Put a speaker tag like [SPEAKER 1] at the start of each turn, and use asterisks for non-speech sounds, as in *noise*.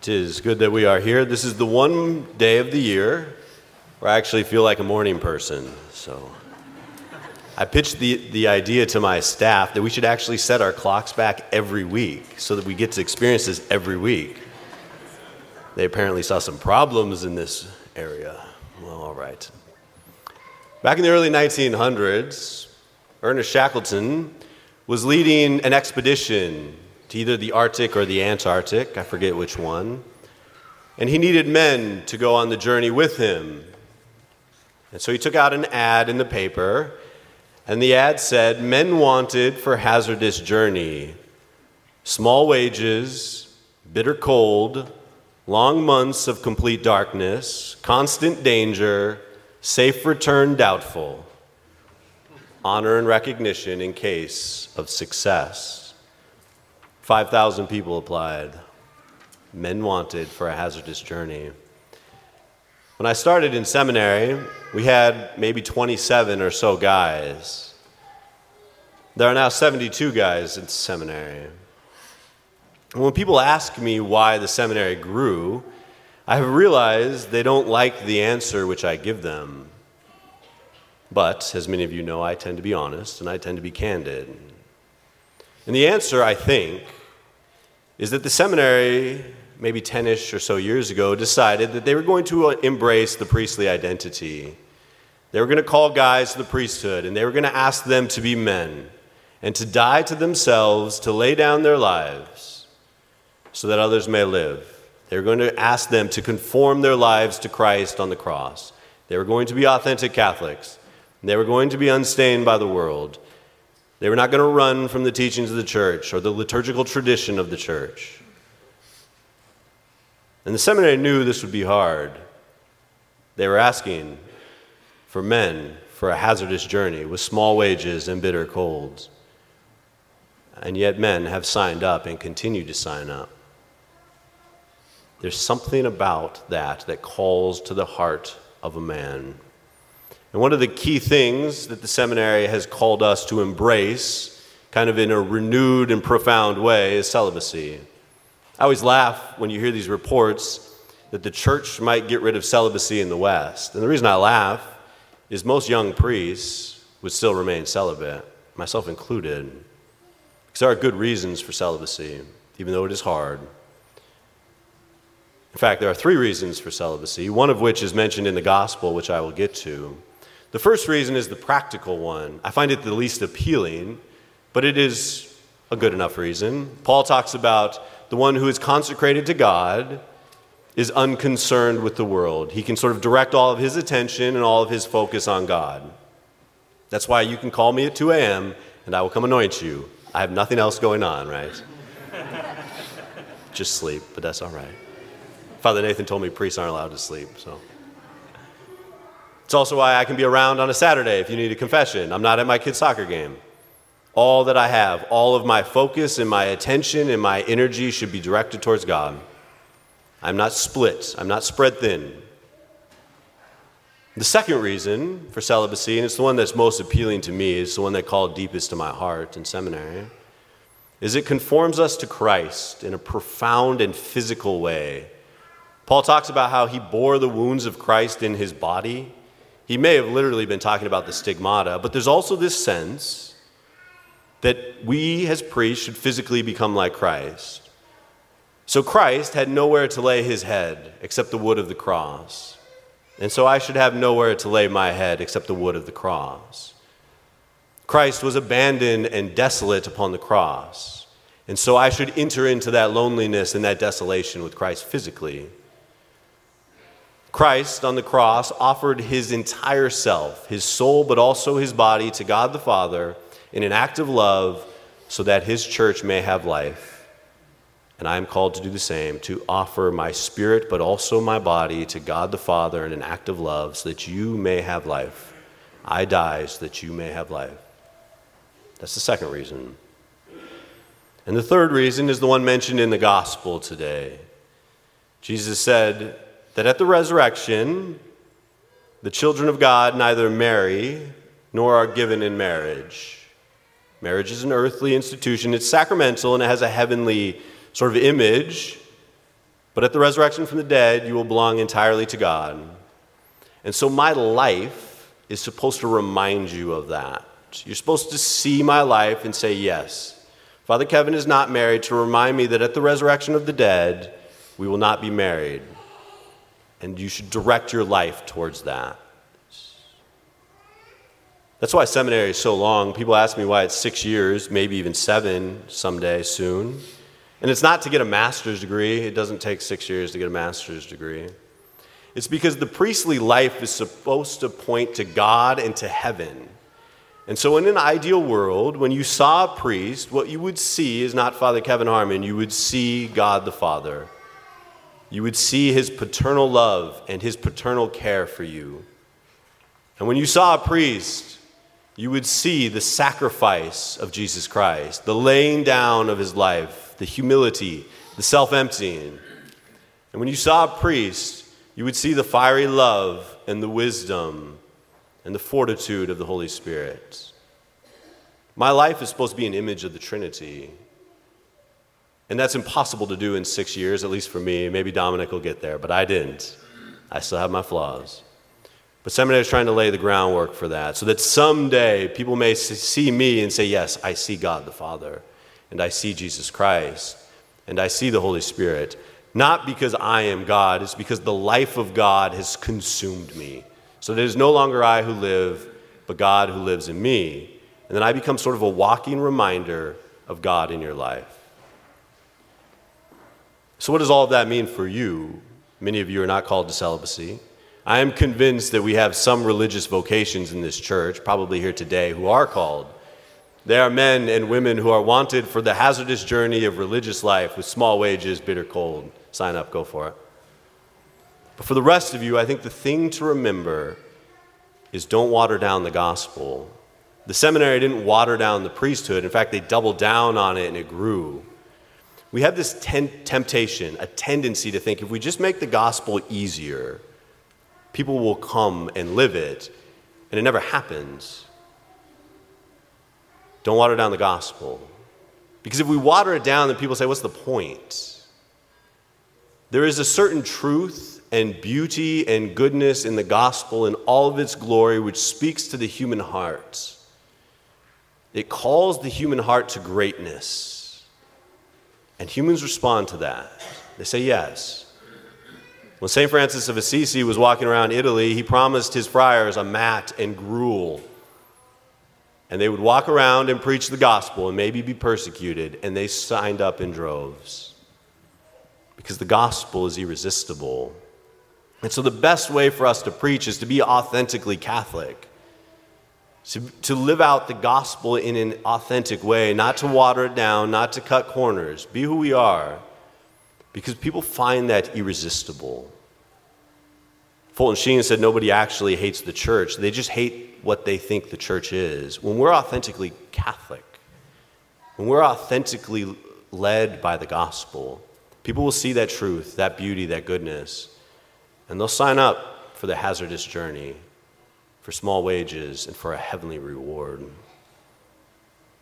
[SPEAKER 1] Tis good that we are here. This is the one day of the year where I actually feel like a morning person. So I pitched the, the idea to my staff that we should actually set our clocks back every week so that we get to experience this every week. They apparently saw some problems in this area. Well, all right. Back in the early 1900s, Ernest Shackleton was leading an expedition to either the Arctic or the Antarctic, I forget which one. And he needed men to go on the journey with him. And so he took out an ad in the paper, and the ad said, Men wanted for hazardous journey, small wages, bitter cold, long months of complete darkness, constant danger, safe return doubtful, honor and recognition in case of success. 5,000 people applied, men wanted for a hazardous journey. When I started in seminary, we had maybe 27 or so guys. There are now 72 guys in seminary. And when people ask me why the seminary grew, I have realized they don't like the answer which I give them. But, as many of you know, I tend to be honest and I tend to be candid. And the answer, I think, is that the seminary, maybe 10 ish or so years ago, decided that they were going to uh, embrace the priestly identity. They were going to call guys to the priesthood, and they were going to ask them to be men and to die to themselves, to lay down their lives so that others may live. They were going to ask them to conform their lives to Christ on the cross. They were going to be authentic Catholics. They were going to be unstained by the world. They were not going to run from the teachings of the church or the liturgical tradition of the church. And the seminary knew this would be hard. They were asking for men for a hazardous journey with small wages and bitter colds. And yet, men have signed up and continue to sign up. There's something about that that calls to the heart of a man. And one of the key things that the seminary has called us to embrace, kind of in a renewed and profound way, is celibacy. I always laugh when you hear these reports that the church might get rid of celibacy in the West. And the reason I laugh is most young priests would still remain celibate, myself included, because there are good reasons for celibacy, even though it is hard. In fact, there are three reasons for celibacy, one of which is mentioned in the gospel, which I will get to. The first reason is the practical one. I find it the least appealing, but it is a good enough reason. Paul talks about the one who is consecrated to God is unconcerned with the world. He can sort of direct all of his attention and all of his focus on God. That's why you can call me at 2 a.m. and I will come anoint you. I have nothing else going on, right? *laughs* Just sleep, but that's all right. Father Nathan told me priests aren't allowed to sleep, so. It's also why I can be around on a Saturday if you need a confession. I'm not at my kid's soccer game. All that I have, all of my focus and my attention and my energy should be directed towards God. I'm not split, I'm not spread thin. The second reason for celibacy, and it's the one that's most appealing to me, it's the one that called deepest to my heart in seminary, is it conforms us to Christ in a profound and physical way. Paul talks about how he bore the wounds of Christ in his body he may have literally been talking about the stigmata, but there's also this sense that we as priests should physically become like Christ. So Christ had nowhere to lay his head except the wood of the cross. And so I should have nowhere to lay my head except the wood of the cross. Christ was abandoned and desolate upon the cross. And so I should enter into that loneliness and that desolation with Christ physically. Christ on the cross offered his entire self, his soul, but also his body to God the Father in an act of love so that his church may have life. And I am called to do the same, to offer my spirit, but also my body to God the Father in an act of love so that you may have life. I die so that you may have life. That's the second reason. And the third reason is the one mentioned in the gospel today. Jesus said, that at the resurrection, the children of God neither marry nor are given in marriage. Marriage is an earthly institution, it's sacramental, and it has a heavenly sort of image. But at the resurrection from the dead, you will belong entirely to God. And so my life is supposed to remind you of that. You're supposed to see my life and say, Yes, Father Kevin is not married, to remind me that at the resurrection of the dead, we will not be married. And you should direct your life towards that. That's why seminary is so long. People ask me why it's six years, maybe even seven someday soon. And it's not to get a master's degree, it doesn't take six years to get a master's degree. It's because the priestly life is supposed to point to God and to heaven. And so, in an ideal world, when you saw a priest, what you would see is not Father Kevin Harmon, you would see God the Father. You would see his paternal love and his paternal care for you. And when you saw a priest, you would see the sacrifice of Jesus Christ, the laying down of his life, the humility, the self emptying. And when you saw a priest, you would see the fiery love and the wisdom and the fortitude of the Holy Spirit. My life is supposed to be an image of the Trinity. And that's impossible to do in six years, at least for me. Maybe Dominic will get there, but I didn't. I still have my flaws. But seminary is trying to lay the groundwork for that so that someday people may see me and say, Yes, I see God the Father, and I see Jesus Christ, and I see the Holy Spirit. Not because I am God, it's because the life of God has consumed me. So that it is no longer I who live, but God who lives in me. And then I become sort of a walking reminder of God in your life. So, what does all of that mean for you? Many of you are not called to celibacy. I am convinced that we have some religious vocations in this church, probably here today, who are called. There are men and women who are wanted for the hazardous journey of religious life with small wages, bitter cold. Sign up, go for it. But for the rest of you, I think the thing to remember is don't water down the gospel. The seminary didn't water down the priesthood. In fact, they doubled down on it and it grew. We have this ten- temptation, a tendency to think if we just make the gospel easier, people will come and live it, and it never happens. Don't water down the gospel. Because if we water it down, then people say, What's the point? There is a certain truth and beauty and goodness in the gospel in all of its glory, which speaks to the human heart. It calls the human heart to greatness. And humans respond to that. They say yes. When St. Francis of Assisi was walking around Italy, he promised his friars a mat and gruel. And they would walk around and preach the gospel and maybe be persecuted, and they signed up in droves. Because the gospel is irresistible. And so, the best way for us to preach is to be authentically Catholic, to, to live out the gospel in an authentic way, not to water it down, not to cut corners. Be who we are because people find that irresistible. Fulton Sheen said nobody actually hates the church, they just hate what they think the church is. When we're authentically Catholic, when we're authentically led by the gospel, people will see that truth, that beauty, that goodness, and they'll sign up for the hazardous journey, for small wages, and for a heavenly reward.